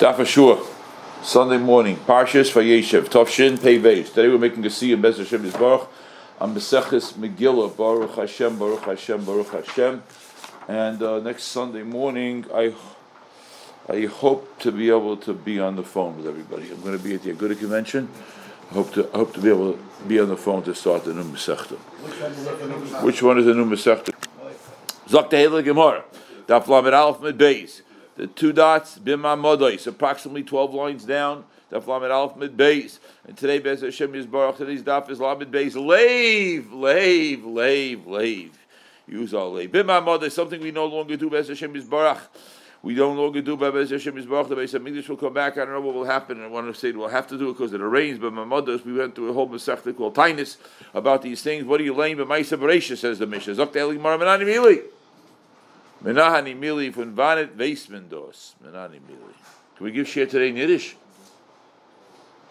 Daf Ashur, Sunday morning, Parshas Vayeshev, Tovshin Pei Beis. Today we're making a see in Bez Hashem Yisbarach on Beseches Megillah, Baruch Hashem, Baruch Hashem, Baruch Hashem. And uh, next Sunday morning, I I hope to be able to be on the phone with everybody. I'm going to be at the Aguda convention. I hope to I hope to be able to be on the phone to start the new Masechta. Which one is the new Masechta? Zok Tehela Gemara, Daf Lamed Aleph Med Beis the two dots, Bima Modois, approximately 12 lines down, Daf Lamed Aleph Mid Beis. And today, Bez Hashem Yisbarach, today's Daf is Lamed Beis. Lave, lave, lave, lave. Use all lave. Bima Modois, something we no longer do, Bez Hashem Yisbarach. We no longer do Bez Hashem Yisbarach. The Beis Hamikdash will come back. I don't know what will happen. I want to say we'll have to do it because it rains. But Mamados, we went through a whole Masechta called Tainus about these things. What are you laying? But Maisa Bereisha says the Mishnah. Zok Menani Mili. Menahani Mili von Vanet Weismendos. Menahani Mili. Can we give share today in Yiddish?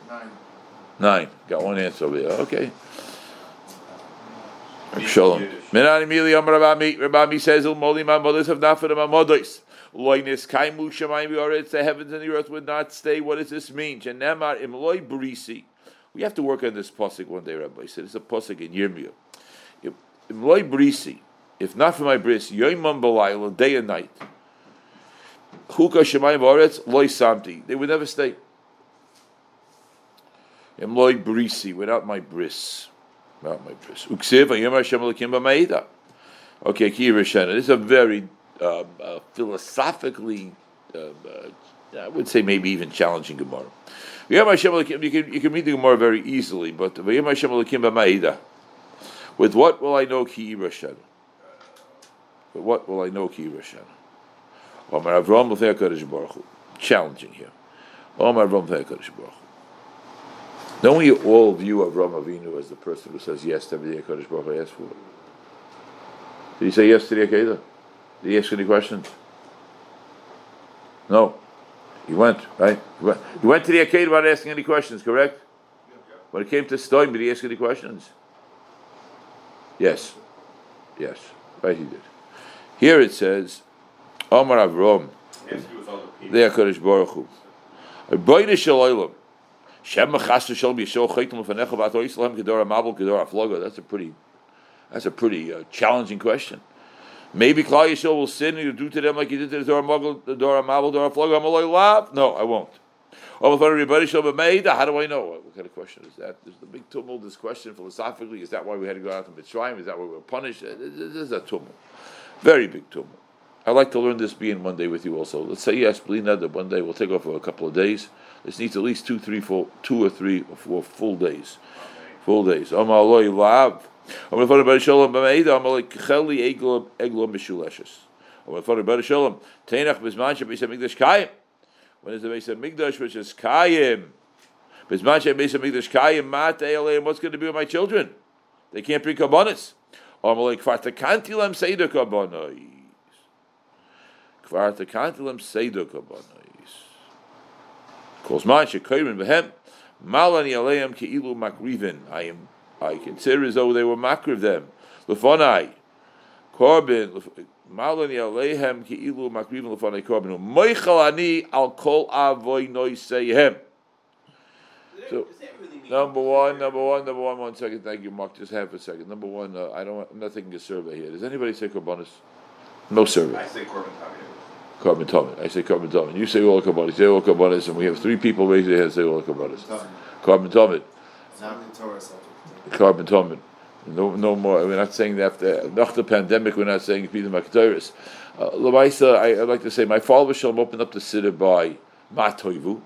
Nine. Nine. Got one answer over there. Okay. Shalom. Menani Mili Amar Rabami. Rabami says, Il Moli Mamodos have not for the Mamodos. Loinis Kaimu Shemayim Yoretz. The heavens and the earth would not stay. What does this mean? Shenemar Imloi Brisi. We have to work on this posik one day, Rabbi said. It's a posik in Yirmiyah. Imloi Brisi if not for my bris, yoimam balayla, day and night. Chuka shemayim baretz loy samti. They would never stay. Em loy brisi, without my bris. Without my bris. Uksiv, ayom Hashem alakim b'ma'ida. Okay, ki. This is a very uh, uh, philosophically, uh, I would say maybe even challenging Gemara. You can, you can read the Gemara very easily, but with what will I know ki Rishana? But what will I know ki Hashem? Omar Avram l'fei HaKadosh Baruch Hu. Challenging here. Omar Avram l'fei HaKadosh Baruch Hu. Don't we all view Avram Avinu as the person who says yes to everything HaKadosh Baruch Hu asks for? Did he say yes to the Akedah? Did he ask any questions? No. He went, right? He went, he went to the Akedah without asking any questions, correct? When it came to Stoim, did he ask any questions? Yes. Yes. Right, he did. Here it says, Omar Avrom, they are Kodesh Baruch Hu. Boyne Shaloilam, Shem Mechasu Shal Yishol Chaitim Lefanecha Vato Yisrael Gedora Mabel Gedora Floga. That's a pretty, that's a pretty uh, challenging question. Maybe Klal Yisrael will sin and you do to them like you did to the Dora Mabel, the Dora Mabel, Dora Floga. Amaloi Lav. No, I won't. Almost everybody shall be made. How do I know? What kind of question is that? There's the big tumult. This question philosophically is that why we had to go out to Mitzrayim? Is that why we were punished? This is a tumult. Very big tumor. I'd like to learn this being one day with you also. Let's say yes, Blina, that one day we'll take off for a couple of days. This needs at least two, three, four, two or three or four full days. Full days. When is the base of Migdash, which is kayim? What's going to be with my children? They can't bring kabbonis. Amalek kvartakantilem seder kabonois. Kvartakantilem seder kabonois. Kos man shekoyrim behem. Malani aleim keilu makrivin. I am. I consider as though they were makriv them. Lefonai. Corbin. Malani aleihem keilu makrivin lefonai corbin. Moichal ani al kol avoy noisehem. So, number one, number one, number one. One second, thank you, Mark. Just half a second. Number one, uh, I don't. I'm not taking a survey here. Does anybody say Korbanis? No survey. I say Corbin Tommy. Corbin Tommy. I say Corbin Tommy. You say all Korbanis. Say all Korbanis, and we have three people raise their hands. Say all Korbanis. Corbin Tommy. Corbin Tommy. No, no more. We're not saying that after not the pandemic. We're not saying Peter Makatoris. Uh, Lamaisa, I, I'd like to say my father Shalom opened up the siddur by Matoivu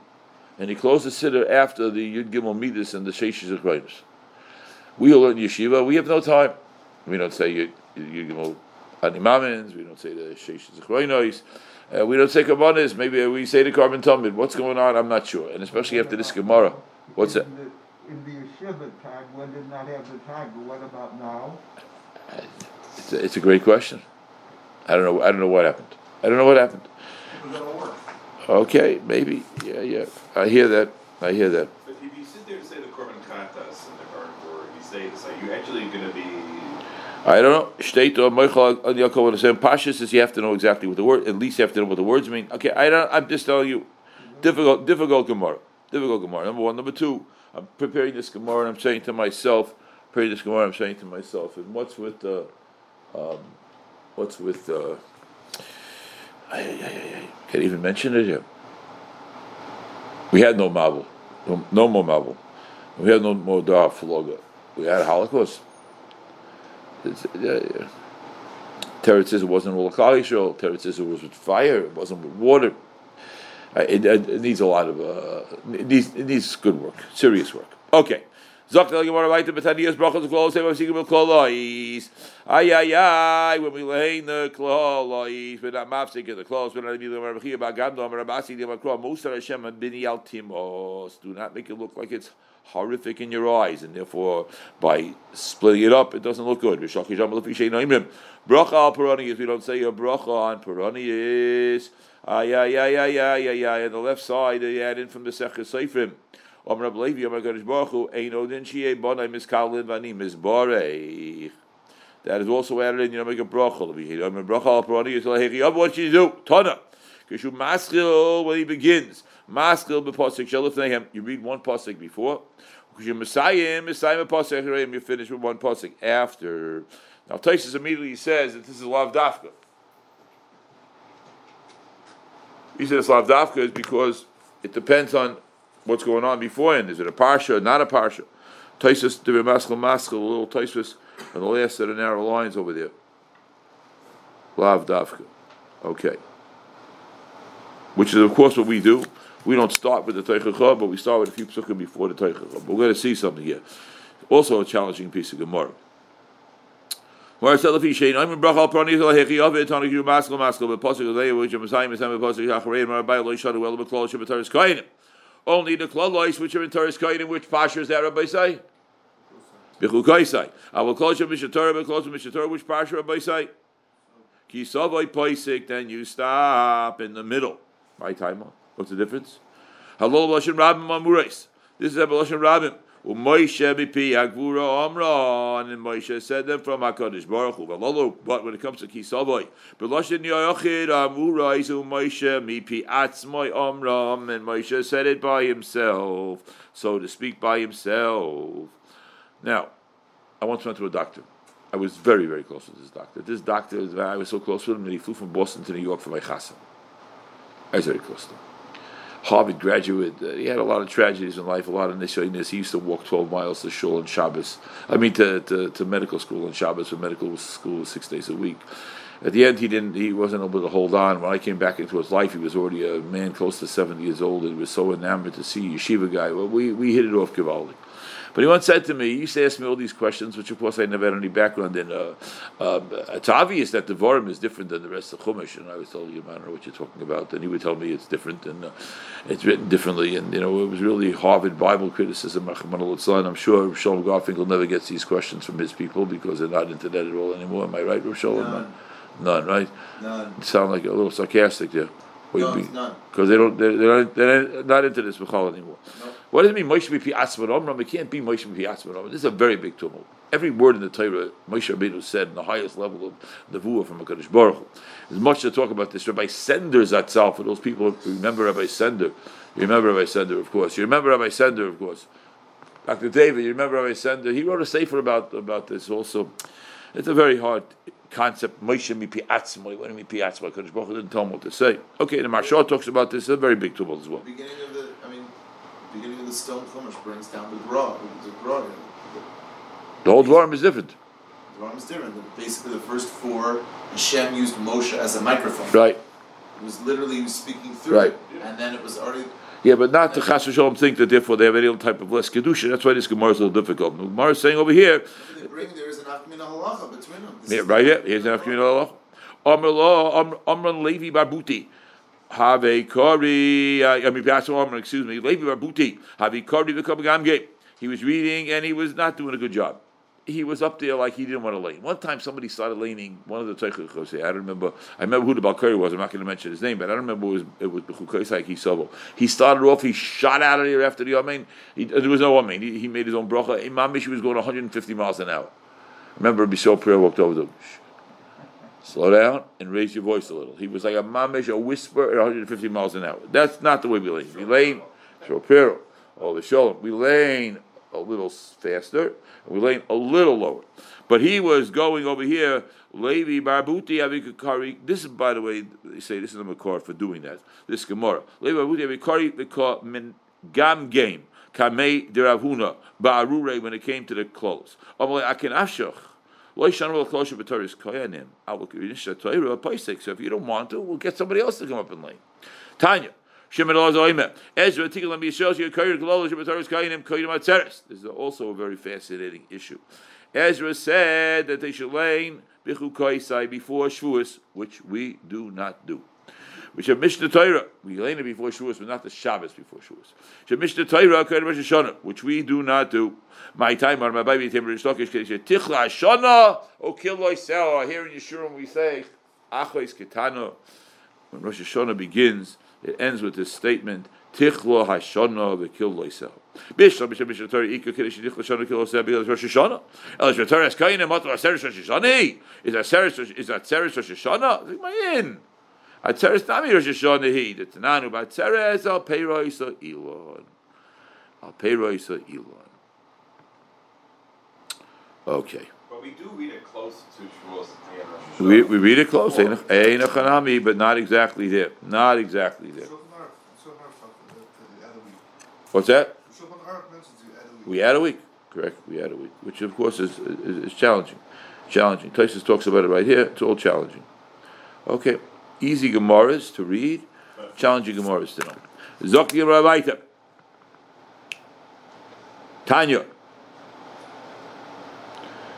and he closed the siddur after the Yud Gimel Midas and the Sheshis Achrayim. We all learn yeshiva. We have no time. We don't say Yud, Yud Gimel Animamins. We don't say the Sheshis Achrayim. Uh, we don't say Kabbanis. Maybe we say the Carbon Talmud. What's going on? I'm not sure. And especially after this Gemara. What's it? In the yeshiva time, when did not have the time, but what about now? It's a, it's a great question. I don't know. I don't know what happened. I don't know what happened. Okay, maybe. Yeah, yeah. I hear that. I hear that. But if you sit there and say the Korban Katas in the garden, or you say this, are you actually going to be? I don't know. State or Michael on Yaakov the same Pasha says you have to know exactly what the word. At least you have to know what the words mean. Okay, I don't. I'm just telling you. difficult, difficult Gemara. Difficult Gemara. Number one. Number two, I'm preparing this Gemara and I'm saying to myself, preparing this Gemara, I'm saying to myself, and what's with the, um, what's with, uh, Can't even mention it here. We had no Mabul, no, no more Mabul. We had no more Dar Floga. We had a Holocaust. It's, yeah. It wasn't with Chalisho. Teretz it was with fire. It wasn't with water. Uh, it, it, it, needs a lot of uh, it needs it needs good work, serious work. Okay. Zok the Gemara weiter betanias brachos klos ever sigim with klolos. Ay ay ay when we lay the klolos we're not mafsik the klolos we're not even Gemara b'chia b'agam do Gemara b'asi the Gemara Musa Hashem and bini al timos. Do not make it look like it's horrific in your eyes, and therefore by splitting it up, it doesn't look good. Bracha al paranias, we don't say a bracha on paranias. Ay, ay, ay, ay, ay, ay, ay, on the left side, they add in from the Sechus Seifrim. That is also added in, you know, make a bracha. Om bracha al paranias, what you do? Tana. Kishu maskil when he begins. Maskil b'posik shalifnehem. You read one posik before. Because Kishu Messiah, Messiah posik You finish with one posik after. Now Taisus immediately says that this is lav dafka. He says lav dafka is because it depends on what's going on beforehand. Is it a parsha, not a parsha? Taisus, the maskil maskil, a little Taisus and the last set of narrow lines over there. Lav dafka. Okay which is of course what we do. We don't start with the Teichacha, but we start with a few psukim before the Teichacha. We're going to see something here. Also a challenging piece of Gemara. I'm in Hechi Maskal Maskal, but which Taris Kainim. Only the Klolois which are in Taris Kainim, which pashas there Rabbi say. Bichu Kaisai. I will call Shem Mishatorah, but close your Mishatorah, which pasha Rabbi say. Kisavoi Paisik, then you stop in the middle. My timer. What's the difference? Hello, Lashon Rabim Amurais. This is a Lashon Rabim. U'Moshe mipi Agvura Amra, and Moshe said them from Hakadosh Baruch Hu. But when it comes to Kisavoy, but Lashon Yochid Amurais U'Moshe mipi Atzmoy Amram, and Moshe said it by himself, so to speak by himself. Now, I once went to a doctor. I was very, very close with this doctor. This doctor, I was so close with him that he flew from Boston to New York for my chassan. I was very close to him. Harvard graduate. Uh, he had a lot of tragedies in life, a lot of nishayness. He used to walk 12 miles to shul on Shabbos. I mean, to, to, to medical school on Shabbos, when medical school was six days a week. At the end, he didn't. He wasn't able to hold on. When I came back into his life, he was already a man close to 70 years old, and was so enamored to see yeshiva guy. Well, we, we hit it off Givaldi. But he once said to me, he used to ask me all these questions, which of course I never had any background in. Uh, uh, it's obvious that the Vorim is different than the rest of the Chumash, and I was telling him, I don't know what you're talking about, and he would tell me it's different, and uh, it's written differently, and you know, it was really Harvard Bible criticism, I'm sure Shalom Garfinkel never gets these questions from his people because they're not into that at all anymore. Am I right, Rochelle? None. None, right? None. Sound like a little sarcastic there. No, it's none. Because they don't, they're, they're, not, they're not into this Bechal anymore. Nope. What does it mean, Moshe Mipi Atzman Omram? It can't be Moshe Mipi Atzman Omram. This is a very big tumult. Every word in the Torah, Moshe Rabbeinu said in the highest level of Nevuah from HaKadosh Baruch Hu. There's much to talk about this. Rabbi Sender's Atzal, for those people who remember Rabbi Sender. You remember Rabbi Sender, of course. You remember Rabbi Sender, of course. Dr. David, you remember Rabbi Sender. He wrote a sefer about, about this also. It's a very hard concept. Moshe Mipi Atzman. What do you mean Mipi Atzman? HaKadosh Baruch didn't tell him what to say. Okay, the Marshal talks about this. A very big tumult as well. Beginning of the, I mean, beginning of the stone Chumash brings down the Gra, the Gra. The whole Dvarim is different. The Dvarim is different. Basically, the first four, Hashem used Moshe as a microphone. Right. It was literally he was speaking through Right. it, and then it was already. Yeah, but not to Chas v'Shalom think that therefore they have any type of less kedusha. That's why this Gemara is a little difficult. The Gemara is saying over here, bring there is an between them. Yeah, right here, here's an law, Amran Levi Barbuti. Have a kori, I mean, Pastor Amr, excuse me, Levi Barbuti. Have a kori v'kabagamge. He was reading and he was not doing a good job. He was up there like he didn't want to lane. One time somebody started laning one of the Teichachos. I don't remember. I remember who the Balkari was. I'm not going to mention his name, but I don't remember. It was it was Bechukosai Kisovo. He started off. He shot out of there after the Amen. He, there was no Amen. He, he made his own bracha. Imam Mishi was going 150 miles an hour. Remember, Bishop Prayer walked over to him. Slow down and raise your voice a little. He was like a mamish, a whisper at 150 miles an hour. That's not the way we lean. We lean, shopiro, all the shalom. We lean a little faster, we lean a little lower. But he was going over here, Levi Barbuti Avikari. This is, by the way, they say this is the Makar for doing that. This Gemara. Levi Barbuti Avikari Vika Min Gam Game. Kamei Deravhuna Ba'arure when it came to the clothes. Amalei Akin Afshach. So if you don't want to, we'll get somebody else to come up and lay. Tanya. This is also a very fascinating issue. Ezra said that they should lay before Shavuos, which we do not do. Which are Mishnah Torah, we lay it before Shavuos, but not the Shabbos before Shavuos. Which Mishnah Torah, Rosh Hashanah, which we do not do. My time on my baby Tim Rishlokish Tichla Shana O Kiloi Sel. Here in Yeshurun we say Achois Ketano. When Rosh Hashanah begins, it ends with this statement Tichlo Hashana V'Kiloi Sel. Bishlam Bishlam Bishlam Torah Ika Kiddush Tichlo Shana Kilo Sel Because Rosh Hashanah. El Torah Es Kayin Matar Aseres Rosh Hashanah. Is that Seres is that Seres Rosh Hashanah? My in. Atzeres Nami Rosh Hashanah He. The Tananu Batzeres Al Peiroisa Elon. Al Peiroisa Elon. Okay. But we do read it close to Shavuos and Rosh We, Hashanah. we read it close, Ein Chanami, but not exactly there. Not exactly there. What's that? We add a week, correct? We add a week, which of course is is, is challenging. Challenging. Tysus talks about it right here. It's all challenging. Okay, easy Gemaras to read, challenging Gemaras to know. Zokti Ravaita. Tanya.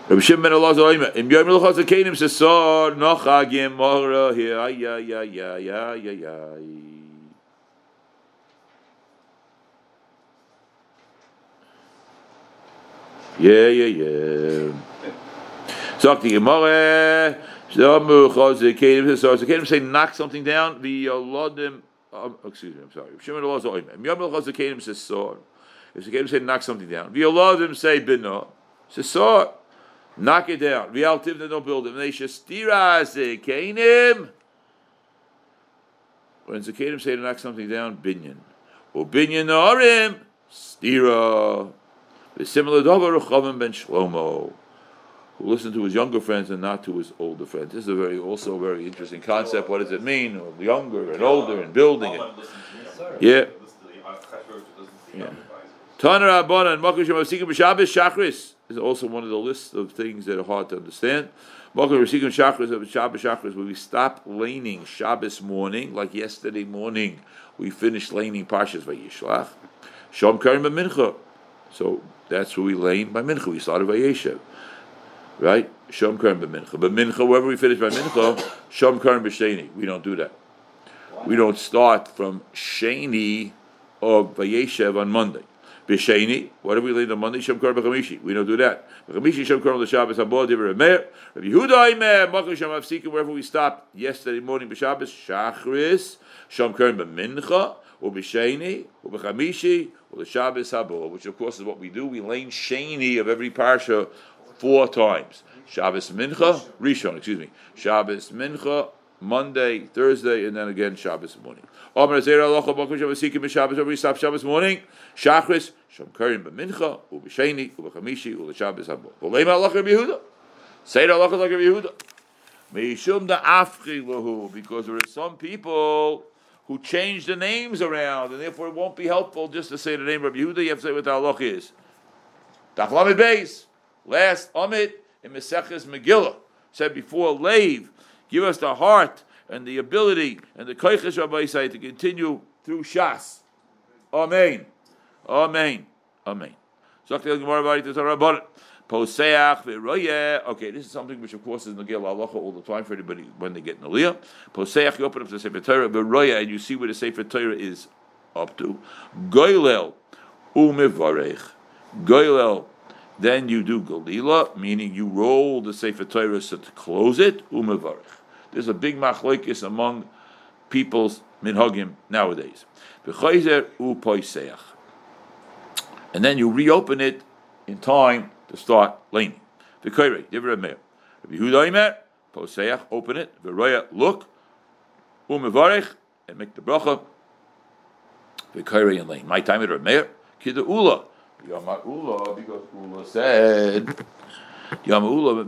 Rabbi Shimon Elazar Oima. Im Yom Melchos Akenim Sesor Nocha Gemara here. Ay ay ay ay ay ay ay. Yeah, yeah, yeah. Sagt die Gemara, Shamu Chazikedim, Sesor Zakedim say knock something down, the Yolodim, um, excuse me, I'm sorry. Shimon Elazar Oima. Im Yom Melchos Akedim Sesor. If Zakedim say knock something down, the Yolodim say Bino. Sesor. Knock it down. Real tivna don't build it. Zekanim. When zekanim say to knock something down, binyan. Or binyan arim. Stira. The similar davar Ruchavim ben Shlomo, who listened to his younger friends and not to his older friends. This is a very also a very interesting concept. What does it mean? Younger and older and building it. Yeah. Yeah. Taner Abana and Makush Masikim B'Shabbos Shachris is also one of the lists of things that are hard to understand. Shabbos we stop laning Shabbos morning, like yesterday morning, we finished laning Parshas Vayishlach. Shom Karim Mincha. So that's where we lane by Mincha. We started Vayeshev. Right? Shom Karim Mincha. But Mincha, wherever we finish by Mincha, Shom Karim B'Sheni. We don't do that. We don't start from Sheni of Vayeshev on Monday. B'Sheni, what do we learn on Monday? Shem Kor B'Chamishi. We don't do that. B'Chamishi Shem Kor. Rabbi Yehuda Shem Avsikim. Wherever we stop yesterday morning b'Shabbos Shachris Shem Kor B'Mincha or the Shabbos Habo, which of course is what we do. We lane Sheni of every parsha four times. Shabbos Mincha Rishon. Excuse me. Shabbos Mincha. Monday, Thursday, and then again Shabbos morning. Omer Zera Alocha Bokum Shabbosikim B'Shabbos. Every stop Shabbos morning. Shachris Shem Karim B'Mincha U'B'Sheni U'B'Chamishi U'Shabbos Habo. V'Leima Alocha Rabbi Yehuda. It Alocha like Rabbi Yehuda. Meishum da Afchi Lahu. Because there are some people who change the names around, and therefore it won't be helpful just to say the name Rabbi Yehuda. You have to say what the Alocha is. Daflamid Beis. Last Amit in Meseches Megillah said before Lave. Give us the heart and the ability and the koiches Rabbi say to continue through Shas. Amen. Amen. Amen. Okay, this is something which, of course, is Nagil Halacha all the time for anybody when they get in Aliyah. Poseach, you open up the Sefer Torah and you see where the Sefer Torah is up to. Goylel umevarech. Goylel. Then you do Galila, meaning you roll the Sefer Torah to close it. Umevarech. There's a big machlokes among people's minhagim nowadays. And then you reopen it in time to start laning. Poseach, open it, v'roya, look, umevarech, and make the bracha, v'kairi and lane. My time at Rameir, kida ula, yamar ula, because ula said. Why do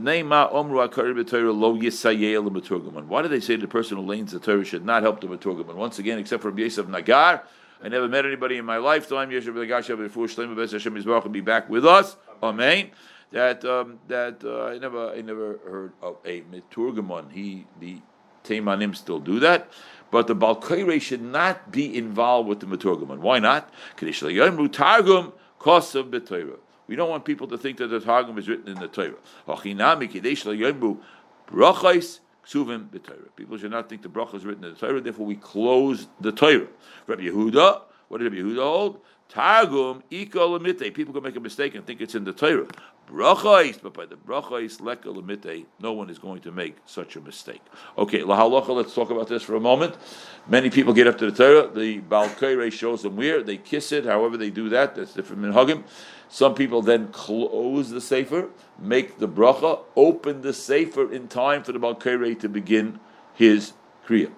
they say the person who lanes the Torah should not help the meturgaman? Once again, except for Yosef Nagar, I never met anybody in my lifetime. Yosef Nagar Shabbat Refuah Shleim Hashem be back with us. Amen that um, that uh, I never I never heard of a miturgamon. He the Teimanim still do that, but the Balkaire should not be involved with the miturgamon. Why not? Targum kosav b'Torah. We don't want people to think that the Targum is written in the Torah. People should not think the bracha is written in the Torah. Therefore, we close the Torah. Rabbi Yehuda, what did Rabbi Yehuda hold? Targum People can make a mistake and think it's in the Torah. Brachais, but by the brachais leka lemite, no one is going to make such a mistake. Okay, lahalacha. Let's talk about this for a moment. Many people get up to the Torah. The Balkaire shows them where they kiss it. However, they do that. That's different than hugim. Some people then close the sefer, make the bracha, open the sefer in time for the Balkaire to begin his kriya.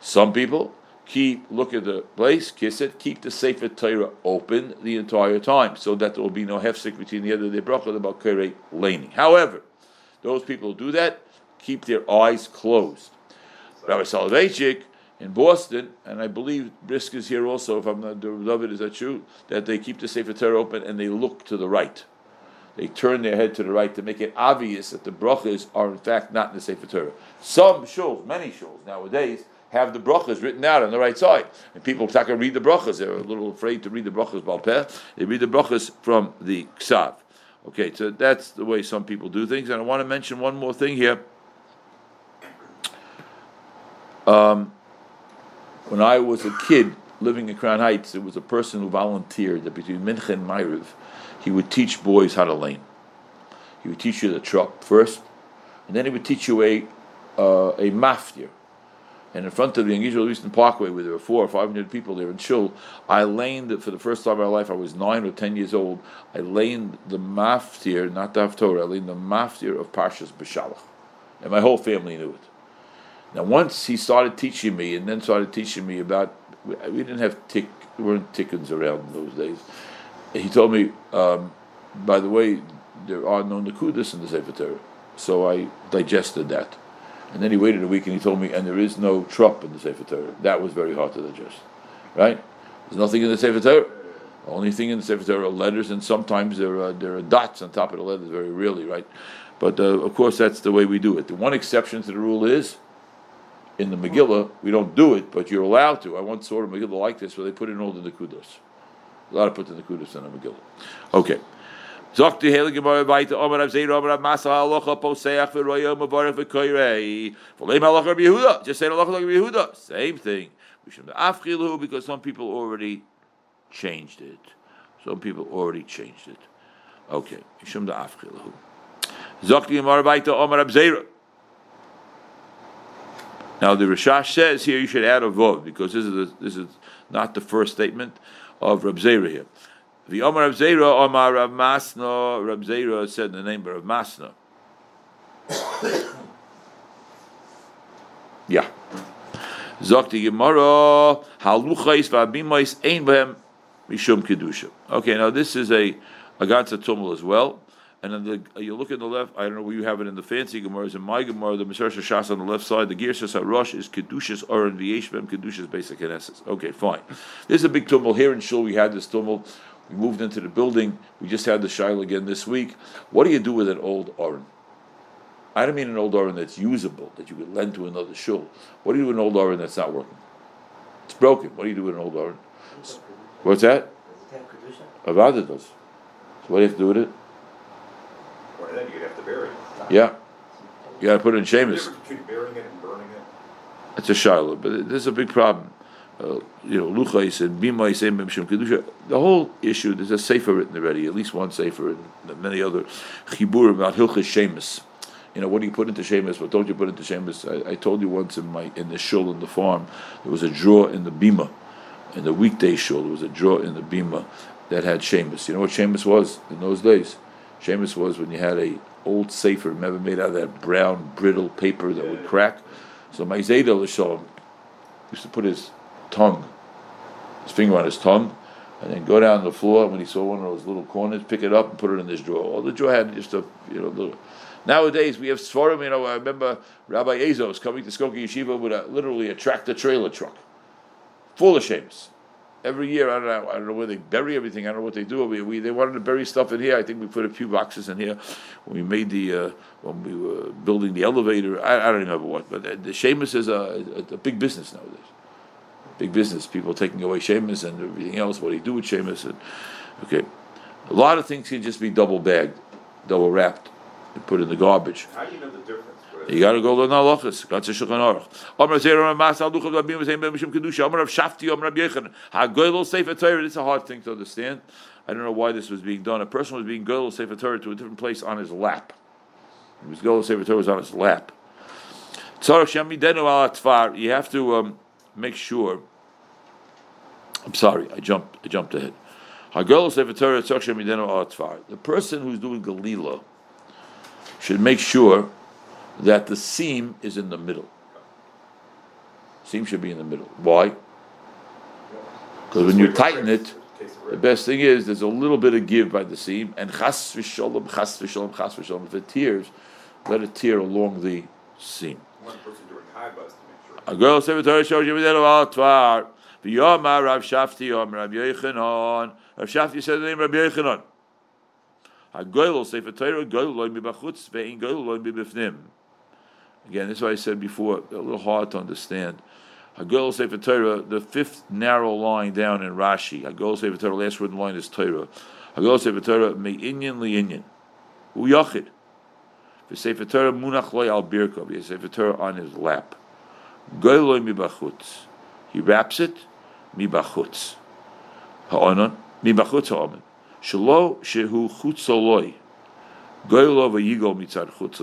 Some people keep look at the place, kiss it, keep the Sefer Torah open the entire time, so that there will be no hefsek between the other day bracha and the Balkere laning. However, those people who do that keep their eyes closed. Rabbi Soloveitchik in Boston, and I believe Brisk is here also, if I'm not David, is that true? That they keep the Sefer Torah open and they look to the right. They turn their head to the right to make it obvious that the brachas are in fact not in the Sefer Torah. Some shuls, many shuls nowadays, have the brachas written out on the right side. And people can read the brachas. They're a little afraid to read the brachas balpeh. They read the brachas from the ksav. Okay, so that's the way some people do things. And I want to mention one more thing here. Um, when I was a kid living in Crown Heights, there was a person who volunteered that between Mincha and Ma'ariv, he would teach boys how to lane. He would teach you the truck first, and then he would teach you a uh, a maftir, and in front of the Israel Eastern Parkway, where there were four or five hundred people there in Shul, I laned for the first time in my life. I was nine or ten years old. I laned the maftir, not the Haftorah, I laned the maftir of Parshas Beshalach, and my whole family knew it. Now, once he started teaching me, and then started teaching me about, we, didn't have tick, there weren't tikkens around in those days. He told me, um, by the way, there are no nakudas in the Sefer Torah. So I digested that. And then he waited a week and he told me, and there is no trup in the Sefer Torah. That was very hard to digest. Right? There's nothing in the Sefer Torah. The only thing in the Sefer Torah are letters, and sometimes there are, there are dots on top of the letters, very rarely, right? But uh, of course, that's the way we do it. The one exception to the rule is in the Megillah, we don't do it, but you're allowed to. I once saw a Megillah like this where they put in all the Nakudos. A lot of put the Nakudos in the Megillah. Okay. Zogt die Heilige Gemara weiter, Omer Rav Rav Masa Halacha, Poseach, Halacha Rabbi Yehuda. Just say Halacha Rabbi Yehuda. Same thing. We Afchilu, because some people already changed it. Some people already changed it. Okay. Yishum da Afchilu. Rav Zeir. Now the Rishash says here you should add a vod because this is a, this is not the first statement of Zera here. The Omar Rav Zera, Omar Rav Masna, Rav Zera said the name of Masna. yeah. Zokti Gemara, Haluchais v'abimais ein behem mishum kedusha. Okay, now this is a a Gatsa Tumul as well. And then the, you look at the left, I don't know where you have it in the fancy Gemaras. In my Gemara, the Mishar Shas on the left side, the Girsas Rosh is Kedushas Aron V'Yeshvem, Kedushas Basic Knesses. Okay, fine. This is a big tumult. Here in Shul, we had this tumult. We moved into the building. We just had the Shail again this week. What do you do with an old Aron? I don't mean an old Aron that's usable, that you could lend to another Shul. What do you do with an old Aron that's not working? It's broken. What do you do with an old Aron? What's that? Avada does. So what do you have to do with it? Or then you'd have to bury it. Yeah. You got to put it in shemus. Between burying it and burning it. It's a shiloh, but there's a big problem. Uh, you know, luchais and bimais and bimshim kedusha. The whole issue. There's a sefer written already, at least one sefer, and many other chibur about hilchas shemus. You know, what do you put into shemus? What don't you put into shemus? I, I, told you once in my in the shul in the farm, there was a drawer in the bima, in the weekday shul. There was a drawer in the bima that had shemus. You know what shemus was in those days? Shemus was when you had a old sefer, remember made out of that brown brittle paper that would crack. So my Zayda Lashon used to put his tongue, his finger on his tongue, and then go down the floor when he saw one of those little corners, pick it up and put it in this drawer. Well, the drawer had just a you know little. Nowadays we have Sforim, you know, I remember Rabbi Azos coming to Skokie Yeshiva with a, literally a tractor trailer truck full of shames. Every year, I don't know, I don't know where they bury everything. I don't know what they do. We, we they wanted to bury stuff in here. I think we put a few boxes in here when we made the uh, when we were building the elevator. I, I don't remember what, but the, the shemus is a, a, a big business nowadays. Big business. People taking away shemus and everything else. What do you do with shemus? And okay, a lot of things can just be double bagged, double wrapped, and put in the garbage. How do you know the difference? You got to go learn halachas. Got to shulchan aruch. Amar zera mas al duchav rabim v'zeim ben mishum kedusha. Amar Rav Shafti. Amar Rabbi Yechon. Ha sefer Torah. It's a hard thing to understand. I don't know why this was being done. A person was being goyel sefer Torah to a different place on his lap. He was goyel sefer Torah was on his lap. Tzarach shamidenu al atfar. You have to um, make sure. I'm sorry. I jumped. I jumped ahead. Ha sefer Torah. Tzarach shamidenu al atfar. The person who's doing galila should make sure that the seam is in the middle. Seam should be in the middle. Why? Because when you tighten it, the best thing is there's a little bit of give by the seam, and chas v'sholem, chas v'sholem, chas v'sholem. If it tears, let it tear along the seam. One person during high bus to make sure. A girl said, "Torah shows you that al tvar." V'yomar Rav Shafti Yom Rav Yechanan. Rav Shafti said the name Rav girl say for Torah, girl loy mi b'chutz, ve'in loy mi b'fnim. Again, this is what I said before, a little hard to understand. Hagol Sefer Torah, the fifth narrow line down in Rashi. Hagol Sefer Torah, last word in line is Torah. Hagol Sefer Torah, me inyan li inyan. Hu yachid. The Sefer Torah munach loy al birkov. Sefer Torah on his lap. Goy mi bachutz. He wraps it, Ha'onon, mi bachutz ha'onon. Shalo shehu chutz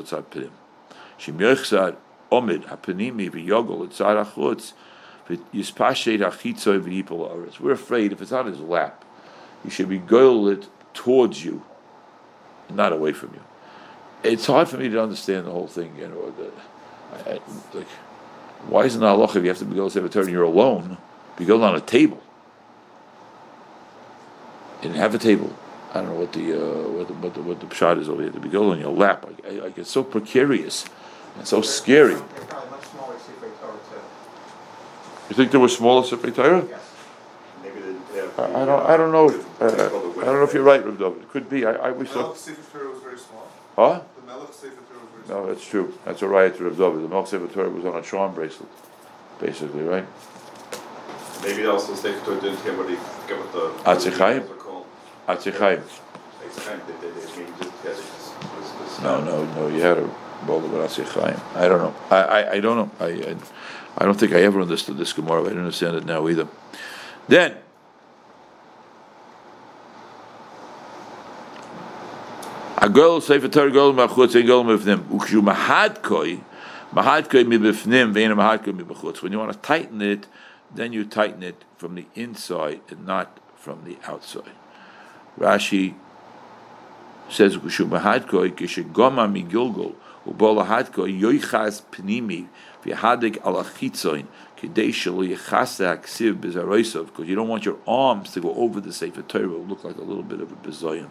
tzad prim. Shemyochzad omid hapanimi v'yogol etzad achutz v'yispashet achitzoy v'yipol oretz. We're afraid if it's on his lap, he should be goyel it towards you, not away from you. It's hard for me to understand the whole thing. You know, the, I, I, like, why isn't halacha if you have to be goyel sefer and you're alone? Be goyel on a table. And have a table. I don't know what the uh, what the what the, what the pshat is over here. To be goyel on your lap, I, I, I get so precarious. and so scary. They're probably much smaller too. You think there were smaller Sefer Torah? Yes. Maybe they have. I I don't, I don't know. Uh, I don't know if you're right, Rav David. It could be. I, I wish The. Melech Sefer Torah was very small. Huh? The Melech Sefer Torah was very small. No, that's true. That's a riot to Rav David. The Melch Sefer Torah was on a charm bracelet, basically, right? Maybe also Sefer Torah didn't get what get what the. Atzichaim? Atzichaim. No, no, no. You had a bowl of Atzichaim. I don't know. I, I, I don't know. I, I, I don't think I ever understood this Gemara. I don't understand it now either. Then. A girl Sefer Torah girl machutz and girl mifnim. Ukshu mahad koi, mahad koi mi bifnim, veina mahad mi b'chutz. When you want to tighten it, then you tighten it from the inside and not from the outside. Rashi says ukshu mahad koi kishigoma mi gilgul ubol yoichas pnimi v'hadik al achitzoin kidei shelo yichasa because you don't want your arms to go over the Sefer Torah. It will look like a little bit of a bezoyim.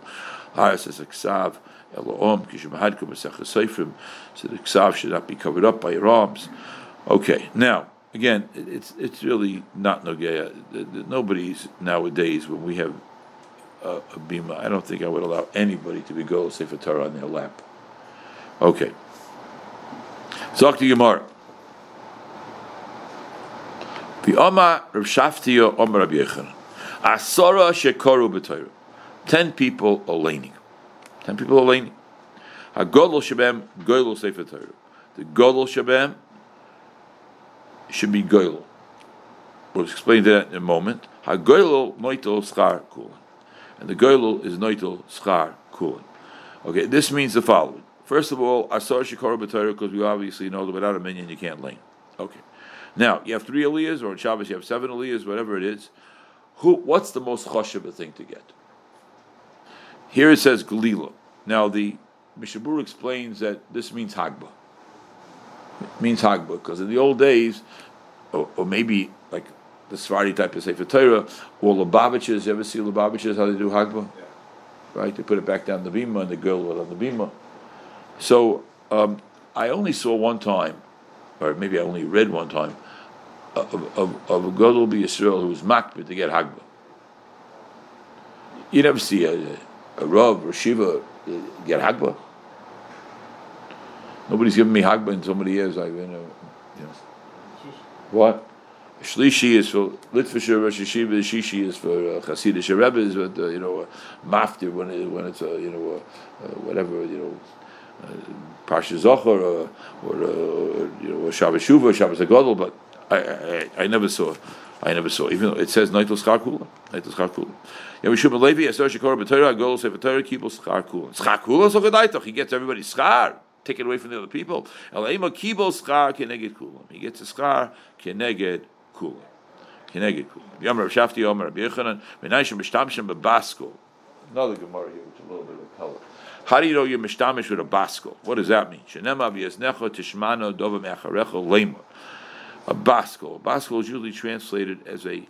Hara says aksav koi mesach seifrim. So the ksav should not be covered up by your arms. Okay, now again, it's it's really not. The- the- Nobody's nowadays when we have a, a bima. I don't think I would allow anybody to be go Sefer Torah on their lap. Okay. Zok to Gemara. V'oma Rav Shaftiya Omer Rabbi Yechanan. Asara shekoru b'Torah. Ten people are laning. Ten people are laning. Hagodol shabem goylo Sefer Torah. The godol shabem should be goylo. We'll explain that in a moment. Hagoylo noitel schar kulan. And the goylo is noitel schar kulin. Okay, this means the following. First of all, asar shikara b'Torah, because we obviously know that without a minion you can't lane. Okay. Now, you have three aliyahs, or on Shabbos you have seven aliyahs, whatever it is. Who? What's the most chashuv thing to get? Here it says galila. Now the Mishabur explains that this means Hagba. Means Hagba because in the old days, or, or maybe like the Sephardi type of Sefer Torah, or Lubavitches. You ever see Lubavitches how they do Hagba? Right, they put it back down the bima, and the girl was on the bima. So um, I only saw one time, or maybe I only read one time, of, of, of a Gadol Yisrael who was makbid to get Hagba. You never see a, a Rav or Shiva uh, get Hagba. Nobody's given me Hagba in so many years. I've been, uh, you know. What? Shlishi is for Litvisher Rosh Yeshiva. Shishi is for uh, Rebbe's. But uh, you know, uh, Maftir when it, when it's uh, you know uh, uh, whatever you know. Uh, Parsha Zohar or, or, uh, you know Shabbos Shuva, Shabbos Agadol, but I, I, I never saw I never saw even though it says Naitel Schar Kula Naitel Schar Kula yeah, Mishum Levi Asar Shekor B'Torah Agol Sefer Torah Kibul Schar Kula Schar Kula so Gedaitoch he gets everybody Schar take it away from the other people he gets a Schar Keneged Kula Keneged Kula Yom Rav Shafti Yom Rav Yechanan Mishtamshim another Gemara here which is a little bit of color how do you know you're mishtamish with a baskel? What does that mean? Shenema v'yaznecha tishmano dova me'acharecha lema. A baskel. A is usually translated as a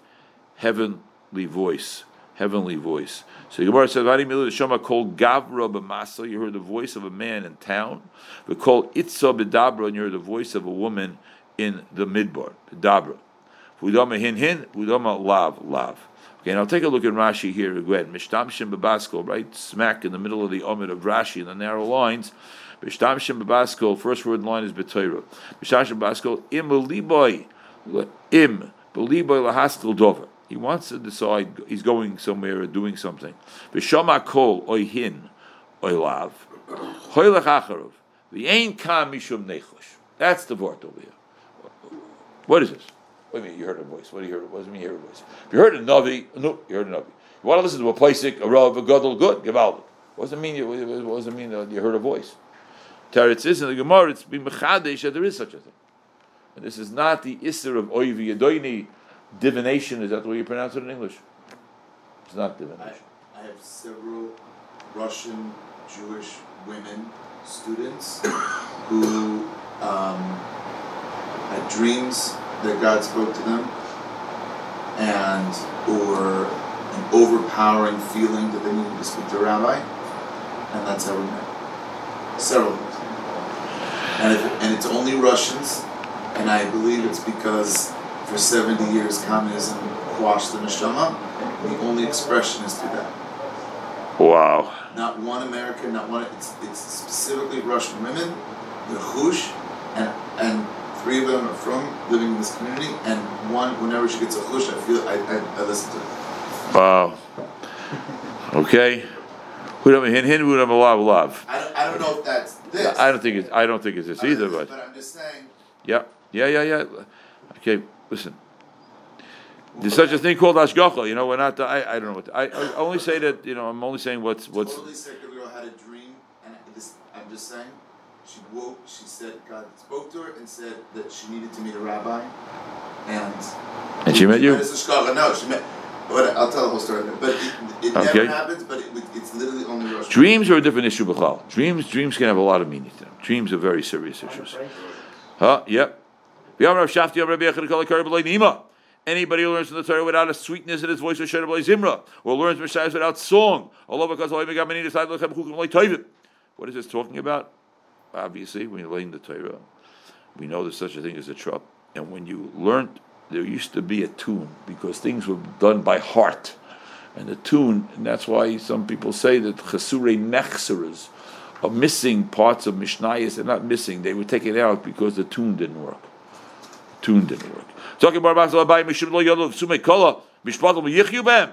heavenly voice. Heavenly voice. So Gemara says, "Vadi milu shama kol gavra b'masa." You heard the voice of a man in town. We call itza b'dabra, and you heard the voice of a woman in the midbar. B'dabra. V'udama hin hin. V'udama lav lav. Okay, now take a look at Rashi here again. Mishtamshim bebaskol, right smack in the middle of the omid of Rashi in the narrow lines. Mishtamshim bebaskol, first word in line is betoira. Mishtamshim bebaskol im liboy im beliboy lahaskel dover. He wants to decide he's going somewhere or doing something. B'shama kol oihin oilav hoylech acharov. Kam mishum nechosh. That's the vort over here. What is this? What do you mean you heard a voice? What do you hear? What does it mean you heard a voice? If you heard a Navi, no, you heard a Navi. You want to listen to a Plaisik, a Rav, a Gadol, good, Givaldi. What does it mean you, what does it mean that you heard a voice? Teretz is in the Gemara, it's been mechadesh that there is such a thing. And this is not the Isser of Oivi Yadoini divination, is that the way you pronounce it in English? It's not divination. I have several Russian Jewish women students who um, had dreams that God spoke to them and or an overpowering feeling that they needed to speak to a rabbi and that's how we met. Several. And, if, and it's only Russians and I believe it's because for 70 years communism quashed the neshama the only expression is through that. Wow. Not one American, not one. It's, it's specifically Russian women, the Hush, and and three of them are from living in this community. And one, whenever she gets a Hush, I feel I, I, I listen to it. Wow. Okay. Hudam hin hin hudam alav alav. I don't, I don't know if that's this. I don't think it's I don't think it's this either, but but I'm just saying. Yeah, yeah, yeah, yeah. Okay, listen. There's such a thing called ashgacha. You know, we're not. I, I don't know what. I, I only say that. You know, I'm only saying what's what's. Totally secular girl had a dream, and I just, I'm just saying. She woke. She said God spoke to her and said that she needed to meet a rabbi, and And she met you. It's a No, she met. But I'll tell the whole story. But it, it Okay. never happens. But it, it's literally only Russian. Dreams are a different issue, B'chal. Dreams, dreams can have a lot of meaning to them. Dreams are very serious issues. Huh? Yep. Anybody who learns from the Torah without a sweetness in his voice, or Zimra, or learns Mishayas without song, What is this talking about? Obviously, when you're learning the Torah, we know there's such a thing as a trup. And when you learned, there used to be a tune because things were done by heart. And the tune, and that's why some people say that Chasure Nechseres are missing parts of Mishnayos. They're not missing, they were taken out because the tune didn't work. Tune didn't work. Talking about Basel Abai, Mishim Lo Yodov, Sume Kola, Mishpatel Yichyu Bem.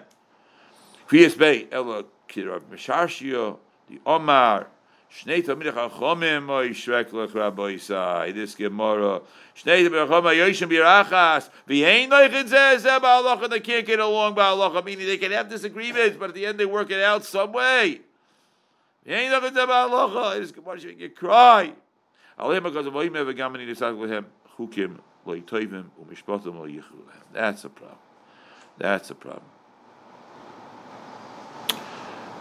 Kriyas Bey, Ela Kirav Misharshio, the Omar, Shnei Tamid Chachomim, Oy Shrek Lech Rabbi Isai, this Gemara, Shnei Tamid Chachomim, Yoshim Birachas, V'yein Noichin Zeh, Zeh Ba'alocha, they can't get along Ba'alocha, meaning they can have disagreements, but at the end they work it out some way. V'yein Noichin Zeh Ba'alocha, this Gemara make you cry. Aleim because of Oyim Evagamani Nisag Lehem, Chukim, That's a problem. That's a problem.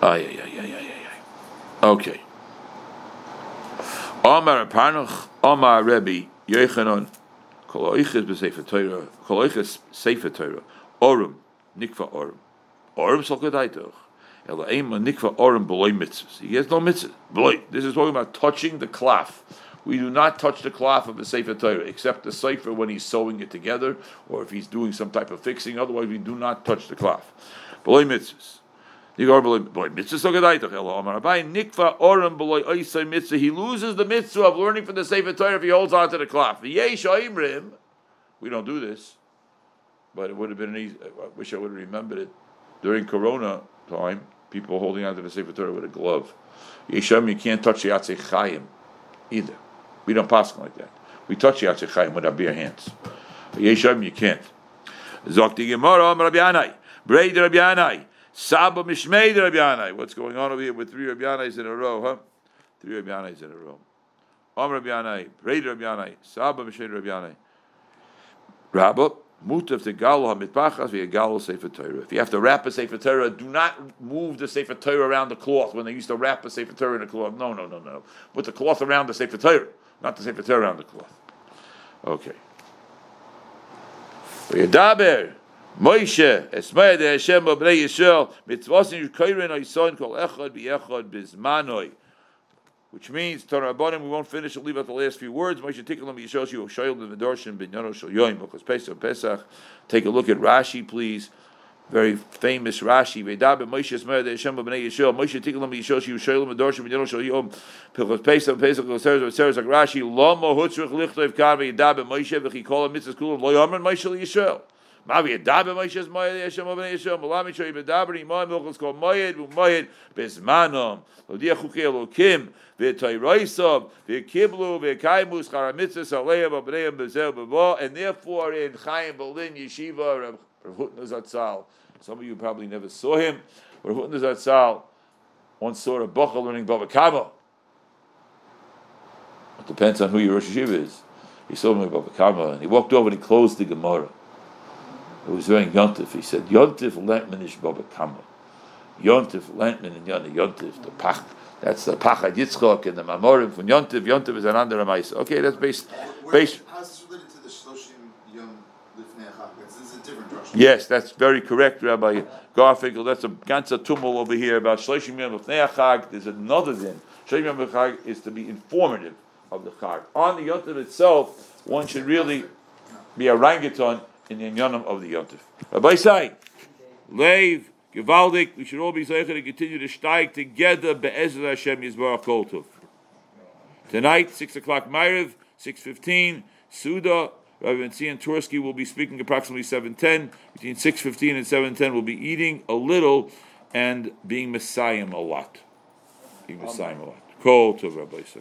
Ay, ay, ay, ay, ay, ay, ay. Okay. Amar Parnach, Amar Rebbe, Yechanon, Kol Oiches b'Sefer Torah, Kol Oiches Sefer Torah, Orum, Nikva Orum. Orum shall gedaitoch. Ela Ema Nikva Orum beloy mitzvahs. He has no mitzvah. Beloy. This is talking about touching the cloth. We do not touch the cloth of the Sefer Torah, except the sofer when he's sewing it together, or if he's doing some type of fixing. Otherwise, we do not touch the cloth. Beloy mitzvahs. He loses the mitzvah of learning from the Sefer Torah if he holds on to the cloth. We don't do this, but it would have been an easy. I wish I would have remembered it during Corona time. People holding on to the Sefer Torah with a glove. Yesham, you can't touch the Yatzei Chaim either. We don't pass them like that. We touch the Yatzei Chaim with our bare hands. Yesham, you can't. Zokti Gemara, Rabbi Yanai, Braid Rabbi Yanai, Saba Mishmei Rabbi Yanai. What's going on over here with three Rabbi Yanais in a row, huh? Three Rabbi Yanais in a row. Am Rabbi Yanai, Braid Rabbi Yanai, Saba Mishmei Rabbi Yanai. Rabba, mutav to galo hamitpachas v'yagalo sefer Torah. If you have to wrap a sefer Torah, do not move the sefer Torah around the cloth when they used to wrap a sefer Torah in a cloth. No, no, no, no. Put the cloth around the sefer Torah, not the sefer Torah around the cloth. Okay. V'yadaber Moshe esmaya de Hashem b'nei Yisrael mitzvasin yukayrin oison kol echad b'yechad bizmanoi. Which means, Torah Rabbanim, we won't finish, we'll leave out the last few words. Moshe Tikkalim Yishosh Yu Shoyel V'Medorshin B'Nyano Shal Yoim B'Chos Pesach Pesach. Take a look at Rashi, please. Very famous Rashi. V'Dabe Moshe Esmer De Hashem B'Nei Yisrael. Moshe Tikkalim Yishosh Yu Shoyel V'Medorshin B'Nyano Shal Yoim B'Chos Pesach Pesach V'Seres Like Rashi. Lo Mo Hutzrich Lichtov Kar V'Dabe Moshe V'Chikol Mitzvahs Kulam Lo Yomer Moshe Yisrael. Mavi Yadabe Moshe es Moed Hashem B'Nei Yisrael. Malami Shoy B'Daber Imoy Milchos Kol Moed V'Moed Bezmanom. L'Diach Chukei Elokim. v'toyroisav v'kiblu v'kaimus charamitzvah saleim abneim bezel b'bo, and therefore in Chaim Berlin Yeshiva Rav Hutner Zatzal. Some of you probably never saw him. Rav Hutner Zatzal once saw a Bacha learning Bava Kama. It depends on who your Rosh Yeshiva is. He saw him in Bava Kama, and he walked over and he closed the Gemara. It was during Yontif. He said, Yontif Lentmanish Bava Kama. Yontif Lentman and Yontif, Yontif, the Pach. That's the Pachad Yitzchok and the Mamorim from Yontif. Yontif is an under Okay, that's based. based How's this related to the Shloshim Yom Lifnei? This is a different. Yes, that's very correct, Rabbi Garfinkel. That's a ganze tumul over here about Shloshim Yom Lifnei Chag. There's another din. Shloshim Yom Chag is to be informative of the Chag. On the Yontif itself, one should really be a rangaton in the Inyanim of the Yontif. Rabbi Say, Leiv, Givaldik, we should all be zeicher to continue to steig together be'ezra Hashem Yisbarach Kol Tov. Tonight, 6 o'clock Ma'ariv, 6.15, Suda, Rabbi Benzion Tursky will be speaking approximately 7.10. Between 6.15 and 7.10 we'll be eating a little and being Messiah a lot. Being Messiah a lot. Kol Tov, Rabbi Say.